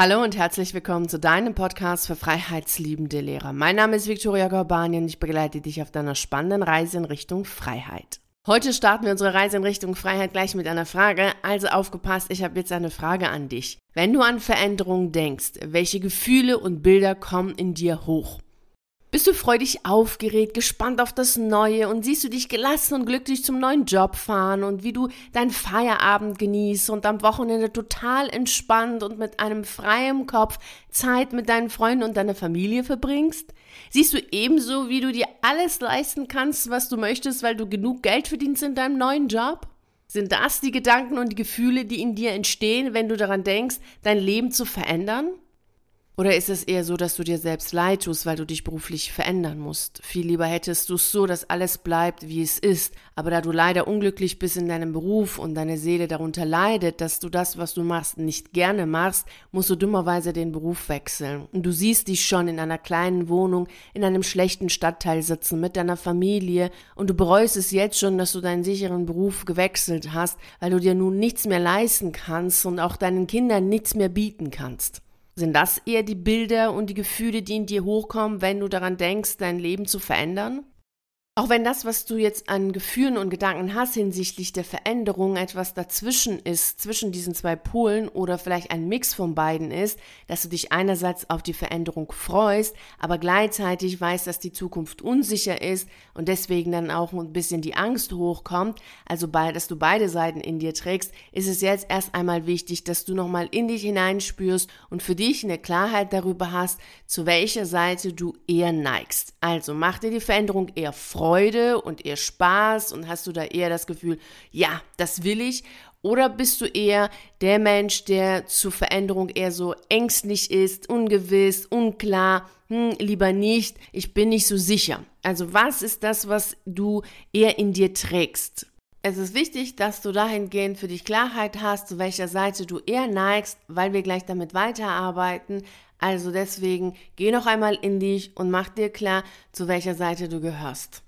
Hallo und herzlich willkommen zu deinem Podcast für freiheitsliebende Lehrer. Mein Name ist Viktoria Gorbani und ich begleite dich auf deiner spannenden Reise in Richtung Freiheit. Heute starten wir unsere Reise in Richtung Freiheit gleich mit einer Frage. Also aufgepasst, ich habe jetzt eine Frage an dich. Wenn du an Veränderungen denkst, welche Gefühle und Bilder kommen in dir hoch? Bist du freudig aufgeregt, gespannt auf das Neue und siehst du dich gelassen und glücklich zum neuen Job fahren und wie du deinen Feierabend genießt und am Wochenende total entspannt und mit einem freien Kopf Zeit mit deinen Freunden und deiner Familie verbringst? Siehst du ebenso, wie du dir alles leisten kannst, was du möchtest, weil du genug Geld verdienst in deinem neuen Job? Sind das die Gedanken und die Gefühle, die in dir entstehen, wenn du daran denkst, dein Leben zu verändern? Oder ist es eher so, dass du dir selbst leid tust, weil du dich beruflich verändern musst? Viel lieber hättest du es so, dass alles bleibt, wie es ist. Aber da du leider unglücklich bist in deinem Beruf und deine Seele darunter leidet, dass du das, was du machst, nicht gerne machst, musst du dummerweise den Beruf wechseln. Und du siehst dich schon in einer kleinen Wohnung, in einem schlechten Stadtteil sitzen, mit deiner Familie. Und du bereust es jetzt schon, dass du deinen sicheren Beruf gewechselt hast, weil du dir nun nichts mehr leisten kannst und auch deinen Kindern nichts mehr bieten kannst. Sind das eher die Bilder und die Gefühle, die in dir hochkommen, wenn du daran denkst, dein Leben zu verändern? Auch wenn das, was du jetzt an Gefühlen und Gedanken hast hinsichtlich der Veränderung etwas dazwischen ist, zwischen diesen zwei Polen oder vielleicht ein Mix von beiden ist, dass du dich einerseits auf die Veränderung freust, aber gleichzeitig weißt, dass die Zukunft unsicher ist und deswegen dann auch ein bisschen die Angst hochkommt, also bei, dass du beide Seiten in dir trägst, ist es jetzt erst einmal wichtig, dass du nochmal in dich hineinspürst und für dich eine Klarheit darüber hast, zu welcher Seite du eher neigst. Also mach dir die Veränderung eher Freude Freude und eher Spaß und hast du da eher das Gefühl, ja, das will ich? Oder bist du eher der Mensch, der zur Veränderung eher so ängstlich ist, ungewiss, unklar, hm, lieber nicht, ich bin nicht so sicher? Also was ist das, was du eher in dir trägst? Es ist wichtig, dass du dahingehend für dich Klarheit hast, zu welcher Seite du eher neigst, weil wir gleich damit weiterarbeiten. Also deswegen geh noch einmal in dich und mach dir klar, zu welcher Seite du gehörst.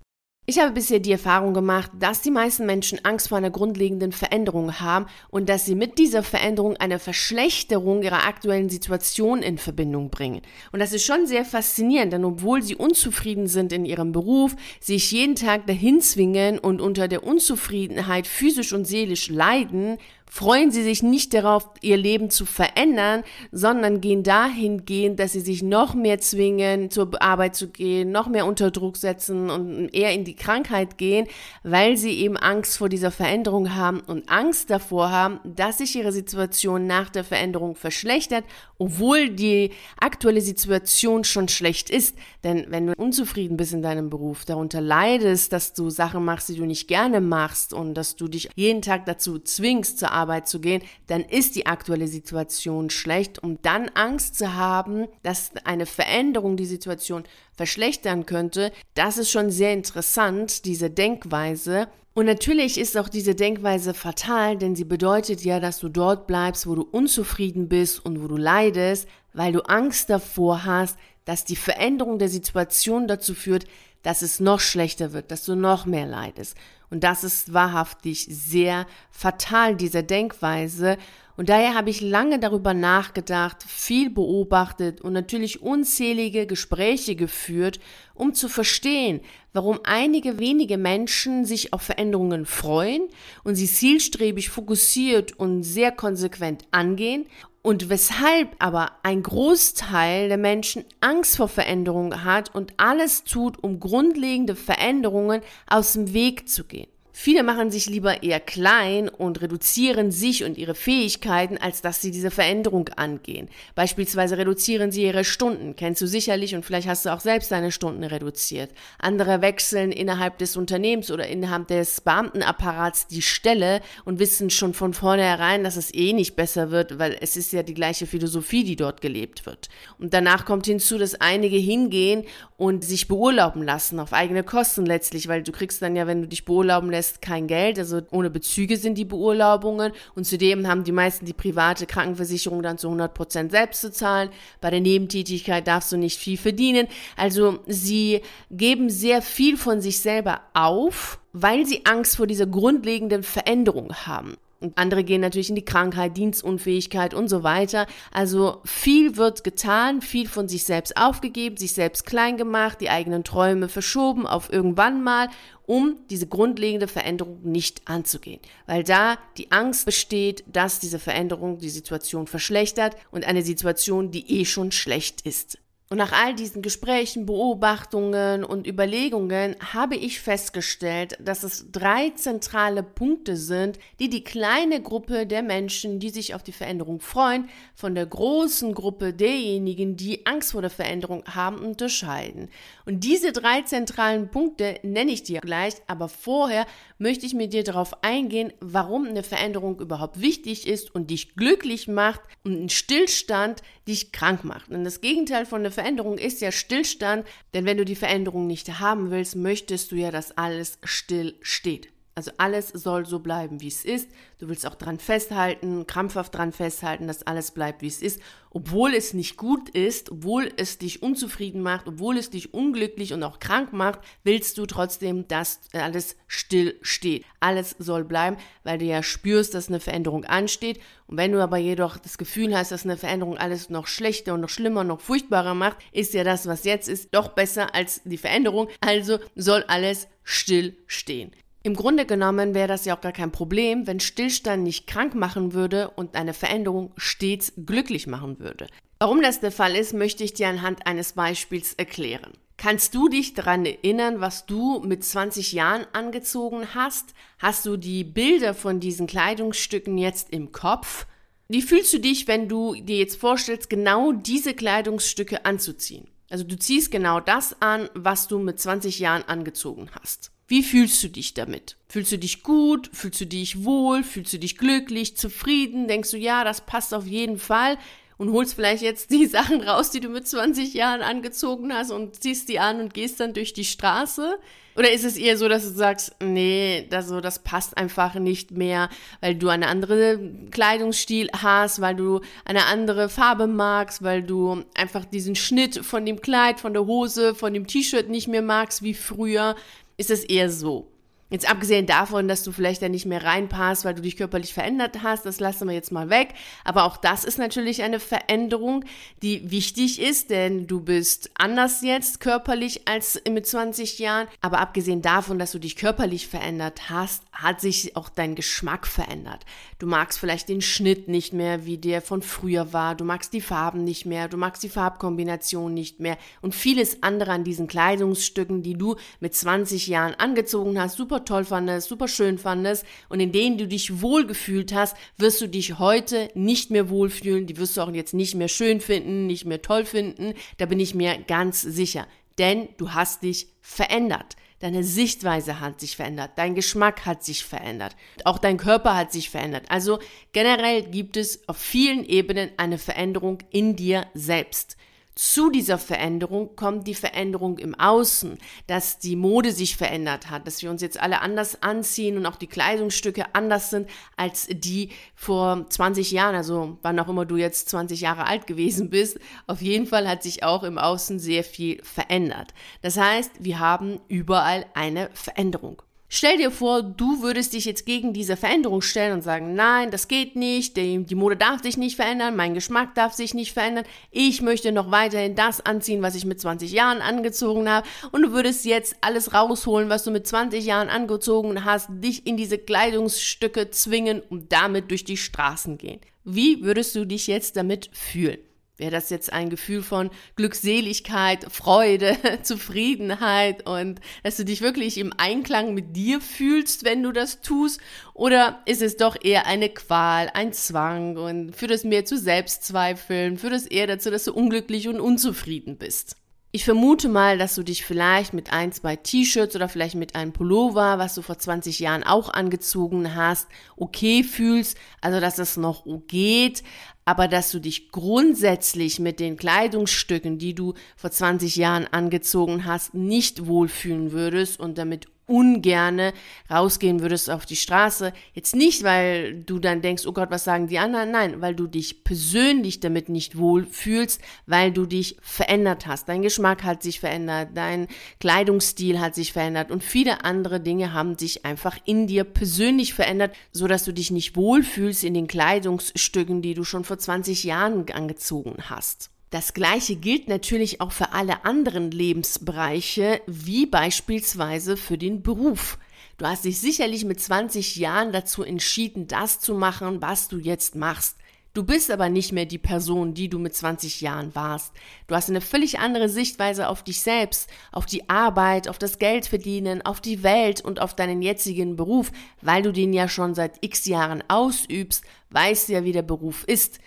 Ich habe bisher die Erfahrung gemacht, dass die meisten Menschen Angst vor einer grundlegenden Veränderung haben und dass sie mit dieser Veränderung eine Verschlechterung ihrer aktuellen Situation in Verbindung bringen. Und das ist schon sehr faszinierend, denn obwohl sie unzufrieden sind in ihrem Beruf, sich jeden Tag dahin zwingen und unter der Unzufriedenheit physisch und seelisch leiden, freuen sie sich nicht darauf, ihr Leben zu verändern, sondern gehen dahingehend, dass sie sich noch mehr zwingen, zur Arbeit zu gehen, noch mehr unter Druck setzen und eher in die Krankheit gehen, weil sie eben Angst vor dieser Veränderung haben und Angst davor haben, dass sich ihre Situation nach der Veränderung verschlechtert, obwohl die aktuelle Situation schon schlecht ist. Denn wenn du unzufrieden bist in deinem Beruf, darunter leidest, dass du Sachen machst, die du nicht gerne machst und dass du dich jeden Tag dazu zwingst, zur Arbeit zu gehen, dann ist die aktuelle Situation schlecht, um dann Angst zu haben, dass eine Veränderung die Situation verschlechtern könnte. Das ist schon sehr interessant, diese Denkweise. Und natürlich ist auch diese Denkweise fatal, denn sie bedeutet ja, dass du dort bleibst, wo du unzufrieden bist und wo du leidest, weil du Angst davor hast, dass die Veränderung der Situation dazu führt, dass es noch schlechter wird, dass du noch mehr leidest. Und das ist wahrhaftig sehr fatal, diese Denkweise. Und daher habe ich lange darüber nachgedacht, viel beobachtet und natürlich unzählige Gespräche geführt, um zu verstehen, warum einige wenige Menschen sich auf Veränderungen freuen und sie zielstrebig fokussiert und sehr konsequent angehen und weshalb aber ein Großteil der Menschen Angst vor Veränderungen hat und alles tut, um grundlegende Veränderungen aus dem Weg zu gehen. Viele machen sich lieber eher klein und reduzieren sich und ihre Fähigkeiten, als dass sie diese Veränderung angehen. Beispielsweise reduzieren sie ihre Stunden, kennst du sicherlich und vielleicht hast du auch selbst deine Stunden reduziert. Andere wechseln innerhalb des Unternehmens oder innerhalb des Beamtenapparats die Stelle und wissen schon von vornherein, dass es eh nicht besser wird, weil es ist ja die gleiche Philosophie, die dort gelebt wird. Und danach kommt hinzu, dass einige hingehen und sich beurlauben lassen, auf eigene Kosten letztlich, weil du kriegst dann ja, wenn du dich beurlauben lässt, lässt kein Geld, also ohne Bezüge sind die Beurlaubungen und zudem haben die meisten die private Krankenversicherung dann zu 100 Prozent selbst zu zahlen. Bei der Nebentätigkeit darfst du nicht viel verdienen. Also sie geben sehr viel von sich selber auf, weil sie Angst vor dieser grundlegenden Veränderung haben. Und andere gehen natürlich in die Krankheit, Dienstunfähigkeit und so weiter. Also viel wird getan, viel von sich selbst aufgegeben, sich selbst klein gemacht, die eigenen Träume verschoben auf irgendwann mal, um diese grundlegende Veränderung nicht anzugehen. Weil da die Angst besteht, dass diese Veränderung die Situation verschlechtert und eine Situation, die eh schon schlecht ist. Und nach all diesen Gesprächen, Beobachtungen und Überlegungen habe ich festgestellt, dass es drei zentrale Punkte sind, die die kleine Gruppe der Menschen, die sich auf die Veränderung freuen, von der großen Gruppe derjenigen, die Angst vor der Veränderung haben, unterscheiden. Und diese drei zentralen Punkte nenne ich dir gleich, aber vorher möchte ich mit dir darauf eingehen, warum eine Veränderung überhaupt wichtig ist und dich glücklich macht und ein Stillstand dich krank macht. Und das Gegenteil von der Veränderung ist ja Stillstand, denn wenn du die Veränderung nicht haben willst, möchtest du ja, dass alles still steht. Also alles soll so bleiben, wie es ist. Du willst auch dran festhalten, krampfhaft dran festhalten, dass alles bleibt, wie es ist. Obwohl es nicht gut ist, obwohl es dich unzufrieden macht, obwohl es dich unglücklich und auch krank macht, willst du trotzdem, dass alles still steht. Alles soll bleiben, weil du ja spürst, dass eine Veränderung ansteht. Und wenn du aber jedoch das Gefühl hast, dass eine Veränderung alles noch schlechter und noch schlimmer, noch furchtbarer macht, ist ja das, was jetzt ist, doch besser als die Veränderung. Also soll alles still stehen. Im Grunde genommen wäre das ja auch gar kein Problem, wenn Stillstand nicht krank machen würde und eine Veränderung stets glücklich machen würde. Warum das der Fall ist, möchte ich dir anhand eines Beispiels erklären. Kannst du dich daran erinnern, was du mit 20 Jahren angezogen hast? Hast du die Bilder von diesen Kleidungsstücken jetzt im Kopf? Wie fühlst du dich, wenn du dir jetzt vorstellst, genau diese Kleidungsstücke anzuziehen? Also du ziehst genau das an, was du mit 20 Jahren angezogen hast. Wie fühlst du dich damit? Fühlst du dich gut? Fühlst du dich wohl? Fühlst du dich glücklich, zufrieden? Denkst du, ja, das passt auf jeden Fall? Und holst vielleicht jetzt die Sachen raus, die du mit 20 Jahren angezogen hast und ziehst die an und gehst dann durch die Straße? Oder ist es eher so, dass du sagst, nee, das, so, das passt einfach nicht mehr, weil du eine andere Kleidungsstil hast, weil du eine andere Farbe magst, weil du einfach diesen Schnitt von dem Kleid, von der Hose, von dem T-Shirt nicht mehr magst wie früher? Ist es eher so. Jetzt abgesehen davon, dass du vielleicht da nicht mehr reinpasst, weil du dich körperlich verändert hast, das lassen wir jetzt mal weg. Aber auch das ist natürlich eine Veränderung, die wichtig ist, denn du bist anders jetzt körperlich als mit 20 Jahren. Aber abgesehen davon, dass du dich körperlich verändert hast, hat sich auch dein Geschmack verändert. Du magst vielleicht den Schnitt nicht mehr, wie der von früher war. Du magst die Farben nicht mehr. Du magst die Farbkombination nicht mehr. Und vieles andere an diesen Kleidungsstücken, die du mit 20 Jahren angezogen hast, super super toll fandest, super schön fandest und in denen du dich wohlgefühlt hast, wirst du dich heute nicht mehr wohlfühlen. Die wirst du auch jetzt nicht mehr schön finden, nicht mehr toll finden. Da bin ich mir ganz sicher. Denn du hast dich verändert. Deine Sichtweise hat sich verändert, dein Geschmack hat sich verändert, auch dein Körper hat sich verändert. Also generell gibt es auf vielen Ebenen eine Veränderung in dir selbst. Zu dieser Veränderung kommt die Veränderung im Außen, dass die Mode sich verändert hat, dass wir uns jetzt alle anders anziehen und auch die Kleidungsstücke anders sind als die vor 20 Jahren, also wann auch immer du jetzt 20 Jahre alt gewesen bist. Auf jeden Fall hat sich auch im Außen sehr viel verändert. Das heißt, wir haben überall eine Veränderung. Stell dir vor, du würdest dich jetzt gegen diese Veränderung stellen und sagen, nein, das geht nicht, die, Mode darf sich nicht verändern, mein Geschmack darf sich nicht verändern, ich möchte noch weiterhin das anziehen, was ich mit 20 Jahren angezogen habe und du würdest jetzt alles rausholen, was du mit 20 Jahren angezogen hast, dich in diese Kleidungsstücke zwingen und damit durch die Straßen gehen. Wie würdest du dich jetzt damit fühlen? Wäre das jetzt ein Gefühl von Glückseligkeit, Freude, Zufriedenheit und dass du dich wirklich im Einklang mit dir fühlst, wenn du das tust? Oder ist es doch eher eine Qual, ein Zwang und führt es mehr zu Selbstzweifeln, führt es eher dazu, dass du unglücklich und unzufrieden bist? Ich vermute mal, dass du dich vielleicht mit ein, zwei T-Shirts oder vielleicht mit einem Pullover, was du vor 20 Jahren auch angezogen hast, okay fühlst, also dass es noch geht, aber dass du dich grundsätzlich mit den Kleidungsstücken, die du vor 20 Jahren angezogen hast, nicht wohlfühlen würdest und damit ungerne rausgehen würdest auf die Straße. Jetzt nicht, weil du dann denkst, oh Gott, was sagen die anderen? Nein, weil du dich persönlich damit nicht wohl fühlst, weil du dich verändert hast. Dein Geschmack hat sich verändert, dein Kleidungsstil hat sich verändert und viele andere Dinge haben sich einfach in dir persönlich verändert, so dass du dich nicht wohlfühlst in den Kleidungsstücken, die du schon vor 20 Jahren angezogen hast. Das gleiche gilt natürlich auch für alle anderen Lebensbereiche, wie beispielsweise für den Beruf. Du hast dich sicherlich mit 20 Jahren dazu entschieden, das zu machen, was du jetzt machst. Du bist aber nicht mehr die Person, die du mit 20 Jahren warst. Du hast eine völlig andere Sichtweise auf dich selbst, auf die Arbeit, auf das Geldverdienen, auf die Welt und auf deinen jetzigen Beruf, weil du den ja schon seit x Jahren ausübst, weißt ja, wie der Beruf ist.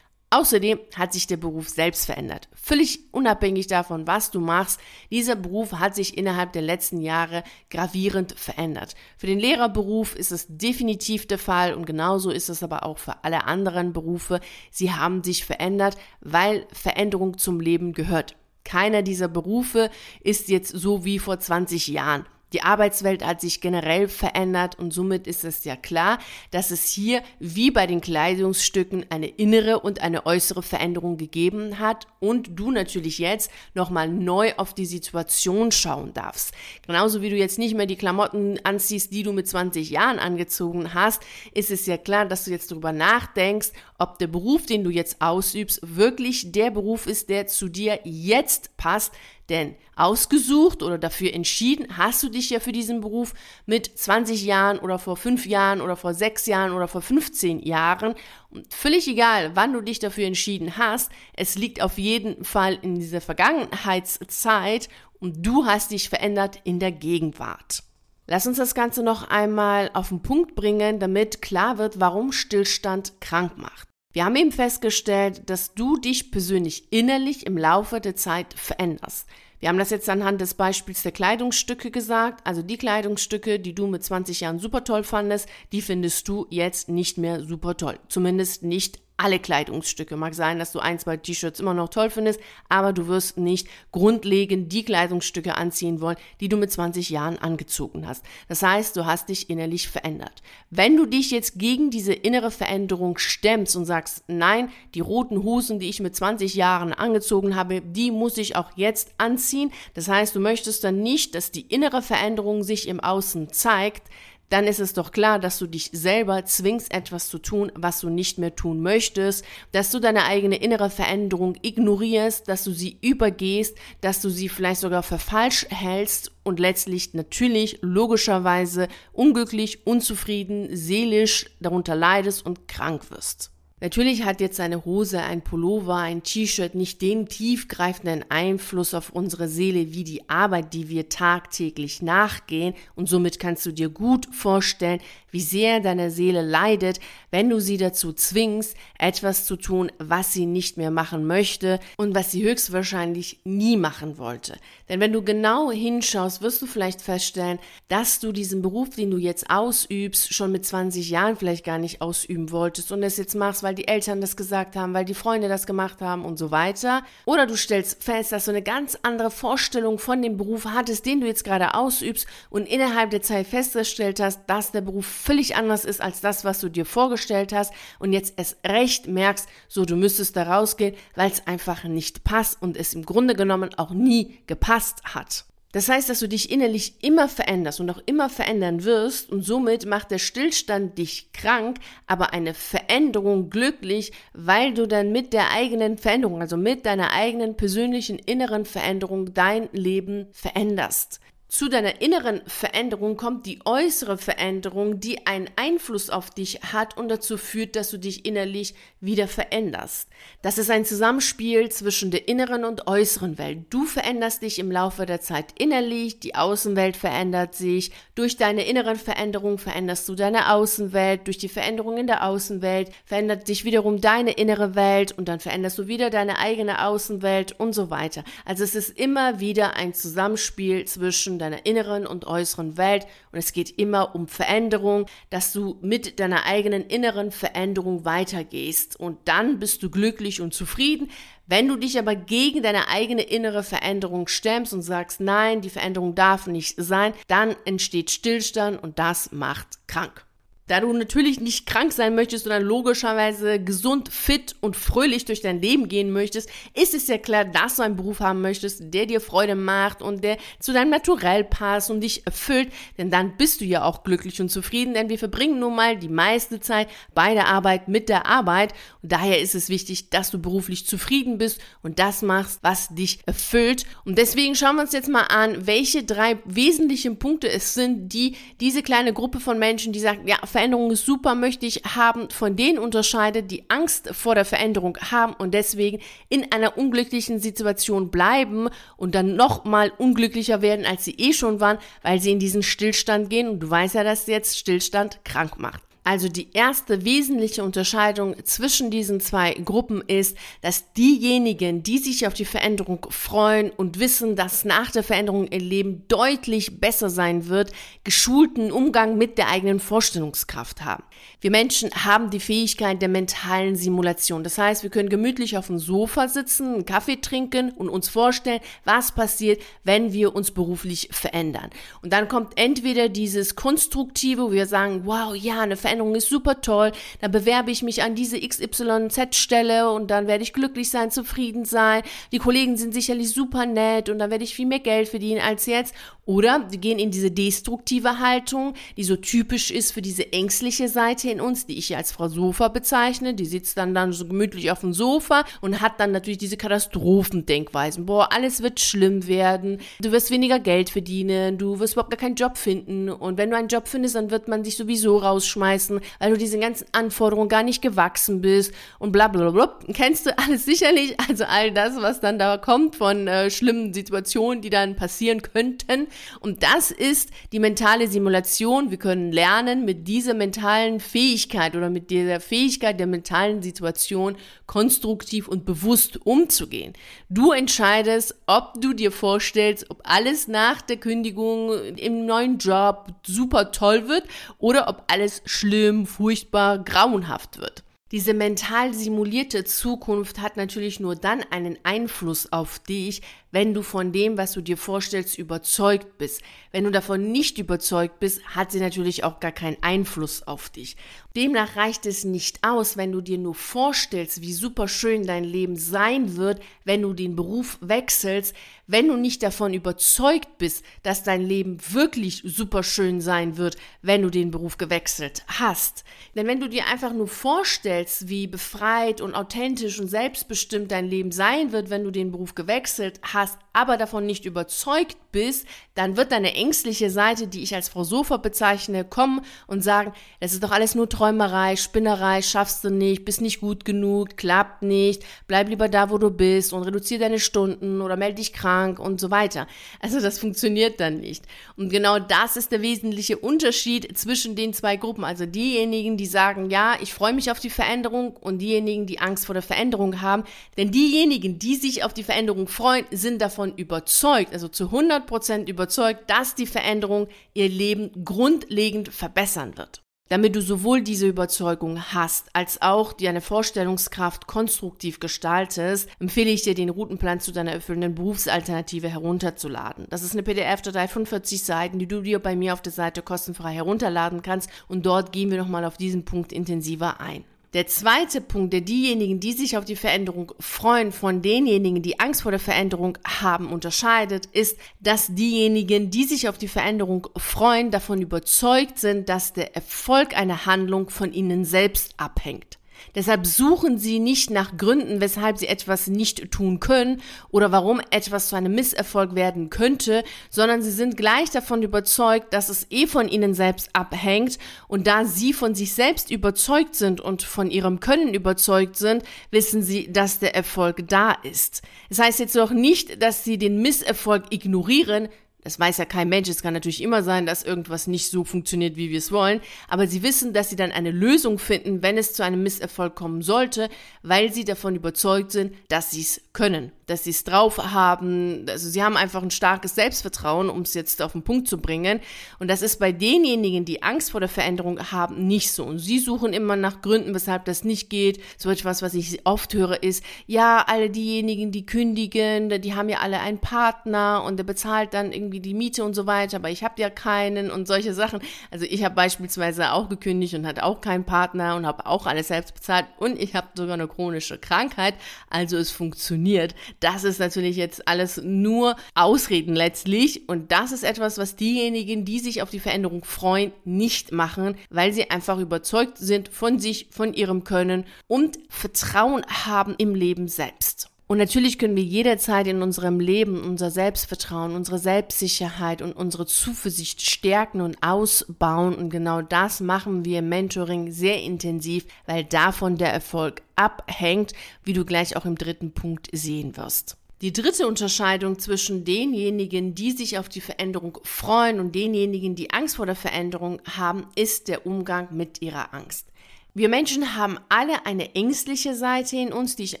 Außerdem hat sich der Beruf selbst verändert. Völlig unabhängig davon, was du machst, dieser Beruf hat sich innerhalb der letzten Jahre gravierend verändert. Für den Lehrerberuf ist es definitiv der Fall und genauso ist es aber auch für alle anderen Berufe. Sie haben sich verändert, weil Veränderung zum Leben gehört. Keiner dieser Berufe ist jetzt so wie vor 20 Jahren. Die Arbeitswelt hat sich generell verändert und somit ist es ja klar, dass es hier wie bei den Kleidungsstücken eine innere und eine äußere Veränderung gegeben hat und du natürlich jetzt nochmal neu auf die Situation schauen darfst. Genauso wie du jetzt nicht mehr die Klamotten anziehst, die du mit 20 Jahren angezogen hast, ist es ja klar, dass du jetzt darüber nachdenkst, ob der Beruf, den du jetzt ausübst, wirklich der Beruf ist, der zu dir jetzt passt, denn ausgesucht oder dafür entschieden hast du dich ja für diesen Beruf mit 20 Jahren oder vor 5 Jahren oder vor 6 Jahren oder vor 15 Jahren. Und völlig egal, wann du dich dafür entschieden hast, es liegt auf jeden Fall in dieser Vergangenheitszeit und du hast dich verändert in der Gegenwart. Lass uns das Ganze noch einmal auf den Punkt bringen, damit klar wird, warum Stillstand krank macht. Wir haben eben festgestellt, dass du dich persönlich innerlich im Laufe der Zeit veränderst. Wir haben das jetzt anhand des Beispiels der Kleidungsstücke gesagt. Also die Kleidungsstücke, die du mit 20 Jahren super toll fandest, die findest du jetzt nicht mehr super toll. Zumindest nicht alle Kleidungsstücke. Mag sein, dass du ein, zwei T-Shirts immer noch toll findest, aber du wirst nicht grundlegend die Kleidungsstücke anziehen wollen, die du mit 20 Jahren angezogen hast. Das heißt, du hast dich innerlich verändert. Wenn du dich jetzt gegen diese innere Veränderung stemmst und sagst, nein, die roten Hosen, die ich mit 20 Jahren angezogen habe, die muss ich auch jetzt anziehen. Das heißt, du möchtest dann nicht, dass die innere Veränderung sich im Außen zeigt, dann ist es doch klar, dass du dich selber zwingst, etwas zu tun, was du nicht mehr tun möchtest, dass du deine eigene innere Veränderung ignorierst, dass du sie übergehst, dass du sie vielleicht sogar für falsch hältst und letztlich natürlich logischerweise unglücklich, unzufrieden, seelisch darunter leidest und krank wirst. Natürlich hat jetzt eine Hose, ein Pullover, ein T-Shirt nicht den tiefgreifenden Einfluss auf unsere Seele wie die Arbeit, die wir tagtäglich nachgehen und somit kannst du dir gut vorstellen, wie sehr deine Seele leidet, wenn du sie dazu zwingst, etwas zu tun, was sie nicht mehr machen möchte und was sie höchstwahrscheinlich nie machen wollte. Denn wenn du genau hinschaust, wirst du vielleicht feststellen, dass du diesen Beruf, den du jetzt ausübst, schon mit 20 Jahren vielleicht gar nicht ausüben wolltest und es jetzt machst, weil die Eltern das gesagt haben, weil die Freunde das gemacht haben und so weiter. Oder du stellst fest, dass du eine ganz andere Vorstellung von dem Beruf hattest, den du jetzt gerade ausübst und innerhalb der Zeit festgestellt hast, dass der Beruf völlig anders ist als das, was du dir vorgestellt hast und jetzt es recht merkst, so du müsstest da rausgehen, weil es einfach nicht passt und es im Grunde genommen auch nie gepasst hat. Das heißt, dass du dich innerlich immer veränderst und auch immer verändern wirst und somit macht der Stillstand dich krank, aber eine Veränderung glücklich, weil du dann mit der eigenen Veränderung, also mit deiner eigenen persönlichen inneren Veränderung dein Leben veränderst. Zu deiner inneren Veränderung kommt die äußere Veränderung, die einen Einfluss auf dich hat und dazu führt, dass du dich innerlich wieder veränderst. Das ist ein Zusammenspiel zwischen der inneren und äußeren Welt. Du veränderst dich im Laufe der Zeit innerlich, die Außenwelt verändert sich. Durch deine inneren Veränderung veränderst du deine Außenwelt. Durch die Veränderung in der Außenwelt verändert sich wiederum deine innere Welt und dann veränderst du wieder deine eigene Außenwelt und so weiter. Also es ist immer wieder ein Zusammenspiel zwischen deiner inneren und äußeren Welt und es geht immer um Veränderung, dass du mit deiner eigenen inneren Veränderung weitergehst und dann bist du glücklich und zufrieden. Wenn du dich aber gegen deine eigene innere Veränderung stemmst und sagst, nein, die Veränderung darf nicht sein, dann entsteht Stillstand und das macht krank. Da du natürlich nicht krank sein möchtest, sondern logischerweise gesund, fit und fröhlich durch dein Leben gehen möchtest, ist es ja klar, dass du einen Beruf haben möchtest, der dir Freude macht und der zu deinem Naturell passt und dich erfüllt, denn dann bist du ja auch glücklich und zufrieden, denn wir verbringen nun mal die meiste Zeit bei der Arbeit mit der Arbeit und daher ist es wichtig, dass du beruflich zufrieden bist und das machst, was dich erfüllt. Und deswegen schauen wir uns jetzt mal an, welche drei wesentlichen Punkte es sind, die diese kleine Gruppe von Menschen, die sagt, ja, Veränderung super, möchte ich haben, von denen unterscheidet, die Angst vor der Veränderung haben und deswegen in einer unglücklichen Situation bleiben und dann noch mal unglücklicher werden, als sie eh schon waren, weil sie in diesen Stillstand gehen und du weißt ja, dass jetzt Stillstand krank macht. Also die erste wesentliche Unterscheidung zwischen diesen zwei Gruppen ist, dass diejenigen, die sich auf die Veränderung freuen und wissen, dass nach der Veränderung ihr Leben deutlich besser sein wird, geschulten Umgang mit der eigenen Vorstellungskraft haben. Wir Menschen haben die Fähigkeit der mentalen Simulation. Das heißt, wir können gemütlich auf dem Sofa sitzen, einen Kaffee trinken und uns vorstellen, was passiert, wenn wir uns beruflich verändern. Und dann kommt entweder dieses Konstruktive, wo wir sagen, wow, ja, eine Veränderung Veränderung ist super toll, dann bewerbe ich mich an diese XYZ-Stelle und dann werde ich glücklich sein, zufrieden sein. Die Kollegen sind sicherlich super nett und dann werde ich viel mehr Geld verdienen als jetzt. Oder wir gehen in diese destruktive Haltung, die so typisch ist für diese ängstliche Seite in uns, die ich als Frau Sofa bezeichne. Die sitzt dann dann so gemütlich auf dem Sofa und hat dann natürlich diese Katastrophendenkweisen. Boah, alles wird schlimm werden. Du wirst weniger Geld verdienen. Du wirst überhaupt gar keinen Job finden. Und wenn du einen Job findest, dann wird man dich sowieso rausschmeißen, weil du diesen ganzen Anforderungen gar nicht gewachsen bist und bla bla bla. Kennst du alles sicherlich? Also all das, was dann da kommt von äh, schlimmen Situationen, die dann passieren könnten. Und das ist die mentale Simulation. Wir können lernen, mit dieser mentalen Fähigkeit oder mit dieser Fähigkeit der mentalen Situation konstruktiv und bewusst umzugehen. Du entscheidest, ob du dir vorstellst, ob alles nach der Kündigung im neuen Job super toll wird oder ob alles schlimm, furchtbar, grauenhaft wird. Diese mental simulierte Zukunft hat natürlich nur dann einen Einfluss auf dich, wenn du von dem, was du dir vorstellst, überzeugt bist. Wenn du davon nicht überzeugt bist, hat sie natürlich auch gar keinen Einfluss auf dich. Demnach reicht es nicht aus, wenn du dir nur vorstellst, wie super schön dein Leben sein wird, wenn du den Beruf wechselst, wenn du nicht davon überzeugt bist, dass dein Leben wirklich super schön sein wird, wenn du den Beruf gewechselt hast. Denn wenn du dir einfach nur vorstellst, wie befreit und authentisch und selbstbestimmt dein Leben sein wird, wenn du den Beruf gewechselt hast, hast, aber davon nicht überzeugt bist, dann wird deine ängstliche Seite, die ich als Frau Sofa bezeichne, kommen und sagen, es ist doch alles nur Träumerei, Spinnerei, schaffst du nicht, bist nicht gut genug, klappt nicht, bleib lieber da, wo du bist und reduziere deine Stunden oder melde dich krank und so weiter. Also das funktioniert dann nicht. Und genau das ist der wesentliche Unterschied zwischen den zwei Gruppen. Also diejenigen, die sagen, ja, ich freue mich auf die Veränderung und diejenigen, die Angst vor der Veränderung haben. Denn diejenigen, die sich auf die Veränderung freuen, sind sind davon überzeugt, also zu 100 Prozent überzeugt, dass die Veränderung ihr Leben grundlegend verbessern wird. Damit du sowohl diese Überzeugung hast, als auch deine Vorstellungskraft konstruktiv gestaltest, empfehle ich dir, den Routenplan zu deiner erfüllenden Berufsalternative herunterzuladen. Das ist eine PDF-Datei von 40 Seiten, die du dir bei mir auf der Seite kostenfrei herunterladen kannst und dort gehen wir nochmal auf diesen Punkt intensiver ein. Der zweite Punkt, der diejenigen, die sich auf die Veränderung freuen, von denjenigen, die Angst vor der Veränderung haben, unterscheidet, ist, dass diejenigen, die sich auf die Veränderung freuen, davon überzeugt sind, dass der Erfolg einer Handlung von ihnen selbst abhängt. Deshalb suchen sie nicht nach Gründen, weshalb sie etwas nicht tun können oder warum etwas zu einem Misserfolg werden könnte, sondern sie sind gleich davon überzeugt, dass es eh von ihnen selbst abhängt und da sie von sich selbst überzeugt sind und von ihrem Können überzeugt sind, wissen sie, dass der Erfolg da ist. Das heißt jetzt auch nicht, dass sie den Misserfolg ignorieren, das weiß ja kein Mensch. Es kann natürlich immer sein, dass irgendwas nicht so funktioniert, wie wir es wollen. Aber sie wissen, dass sie dann eine Lösung finden, wenn es zu einem Misserfolg kommen sollte, weil sie davon überzeugt sind, dass sie es können. Dass sie es drauf haben. Also sie haben einfach ein starkes Selbstvertrauen, um es jetzt auf den Punkt zu bringen. Und das ist bei denjenigen, die Angst vor der Veränderung haben, nicht so. Und sie suchen immer nach Gründen, weshalb das nicht geht. So etwas, was ich oft höre, ist, ja, alle diejenigen, die kündigen, die haben ja alle einen Partner und der bezahlt dann irgendwie die Miete und so weiter, aber ich habe ja keinen und solche Sachen. Also ich habe beispielsweise auch gekündigt und hatte auch keinen Partner und habe auch alles selbst bezahlt und ich habe sogar eine chronische Krankheit. Also es funktioniert. Das ist natürlich jetzt alles nur Ausreden letztlich und das ist etwas, was diejenigen, die sich auf die Veränderung freuen, nicht machen, weil sie einfach überzeugt sind von sich, von ihrem Können und Vertrauen haben im Leben selbst. Und natürlich können wir jederzeit in unserem Leben unser Selbstvertrauen, unsere Selbstsicherheit und unsere Zuversicht stärken und ausbauen. Und genau das machen wir im Mentoring sehr intensiv, weil davon der Erfolg abhängt, wie du gleich auch im dritten Punkt sehen wirst. Die dritte Unterscheidung zwischen denjenigen, die sich auf die Veränderung freuen und denjenigen, die Angst vor der Veränderung haben, ist der Umgang mit ihrer Angst. Wir Menschen haben alle eine ängstliche Seite in uns, die ich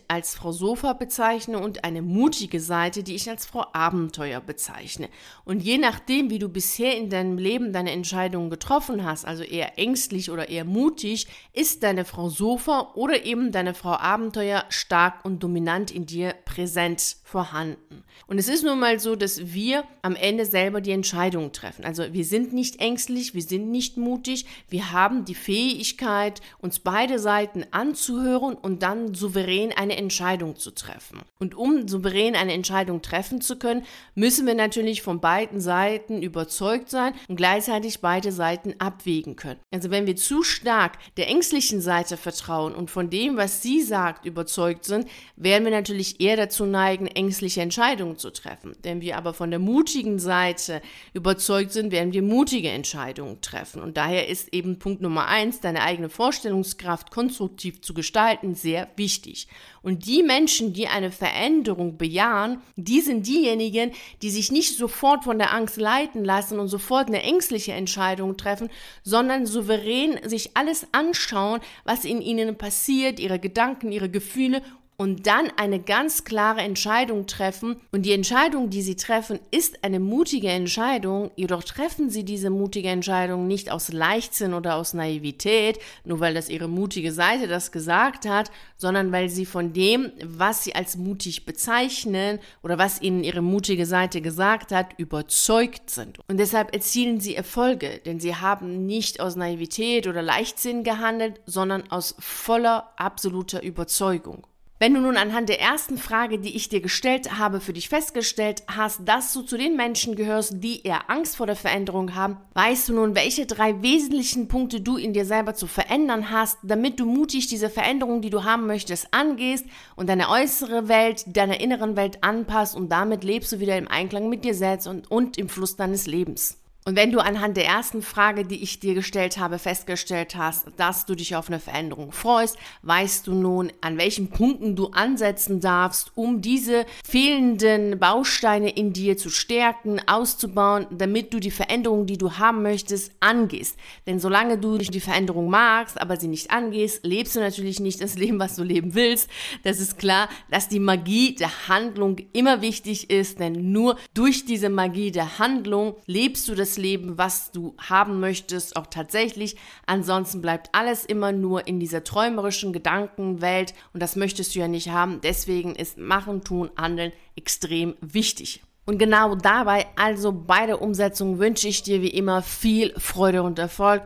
als Frau Sofa bezeichne, und eine mutige Seite, die ich als Frau Abenteuer bezeichne. Und je nachdem, wie du bisher in deinem Leben deine Entscheidungen getroffen hast, also eher ängstlich oder eher mutig, ist deine Frau Sofa oder eben deine Frau Abenteuer stark und dominant in dir präsent vorhanden. Und es ist nun mal so, dass wir am Ende selber die Entscheidungen treffen. Also wir sind nicht ängstlich, wir sind nicht mutig, wir haben die Fähigkeit, uns beide Seiten anzuhören und dann souverän eine Entscheidung zu treffen. Und um souverän eine Entscheidung treffen zu können, müssen wir natürlich von beiden Seiten überzeugt sein und gleichzeitig beide Seiten abwägen können. Also wenn wir zu stark der ängstlichen Seite vertrauen und von dem, was sie sagt, überzeugt sind, werden wir natürlich eher dazu neigen, ängstliche Entscheidungen zu treffen. Wenn wir aber von der mutigen Seite überzeugt sind, werden wir mutige Entscheidungen treffen. Und daher ist eben Punkt Nummer eins, deine eigene Vorstellung Vorstellungskraft konstruktiv zu gestalten, sehr wichtig. Und die Menschen, die eine Veränderung bejahen, die sind diejenigen, die sich nicht sofort von der Angst leiten lassen und sofort eine ängstliche Entscheidung treffen, sondern souverän sich alles anschauen, was in ihnen passiert, ihre Gedanken, ihre Gefühle und dann eine ganz klare Entscheidung treffen. Und die Entscheidung, die sie treffen, ist eine mutige Entscheidung. Jedoch treffen sie diese mutige Entscheidung nicht aus Leichtsinn oder aus Naivität, nur weil das ihre mutige Seite das gesagt hat, sondern weil sie von dem, was sie als mutig bezeichnen oder was ihnen ihre mutige Seite gesagt hat, überzeugt sind. Und deshalb erzielen sie Erfolge, denn sie haben nicht aus Naivität oder Leichtsinn gehandelt, sondern aus voller, absoluter Überzeugung. Wenn du nun anhand der ersten Frage, die ich dir gestellt habe, für dich festgestellt hast, dass du zu den Menschen gehörst, die eher Angst vor der Veränderung haben, weißt du nun, welche drei wesentlichen Punkte du in dir selber zu verändern hast, damit du mutig diese Veränderung, die du haben möchtest, angehst und deine äußere Welt, deiner inneren Welt anpasst und damit lebst du wieder im Einklang mit dir selbst und, und im Fluss deines Lebens. Und wenn du anhand der ersten Frage, die ich dir gestellt habe, festgestellt hast, dass du dich auf eine Veränderung freust, weißt du nun, an welchen Punkten du ansetzen darfst, um diese fehlenden Bausteine in dir zu stärken, auszubauen, damit du die Veränderung, die du haben möchtest, angehst. Denn solange du die Veränderung magst, aber sie nicht angehst, lebst du natürlich nicht das Leben, was du leben willst. Das ist klar, dass die Magie der Handlung immer wichtig ist, denn nur durch diese Magie der Handlung lebst du das das Leben, was du haben möchtest, auch tatsächlich. Ansonsten bleibt alles immer nur in dieser träumerischen Gedankenwelt und das möchtest du ja nicht haben. Deswegen ist Machen, Tun, Handeln extrem wichtig. Und genau dabei, also bei der Umsetzung, wünsche ich dir wie immer viel Freude und Erfolg.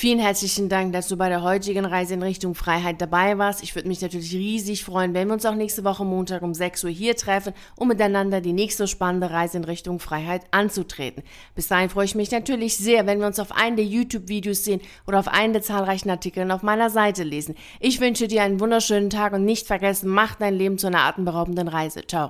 Vielen herzlichen Dank, dass du bei der heutigen Reise in Richtung Freiheit dabei warst. Ich würde mich natürlich riesig freuen, wenn wir uns auch nächste Woche Montag um 6 Uhr hier treffen, um miteinander die nächste spannende Reise in Richtung Freiheit anzutreten. Bis dahin freue ich mich natürlich sehr, wenn wir uns auf einen der YouTube-Videos sehen oder auf einen der zahlreichen Artikel auf meiner Seite lesen. Ich wünsche dir einen wunderschönen Tag und nicht vergessen, mach dein Leben zu einer atemberaubenden Reise. Ciao.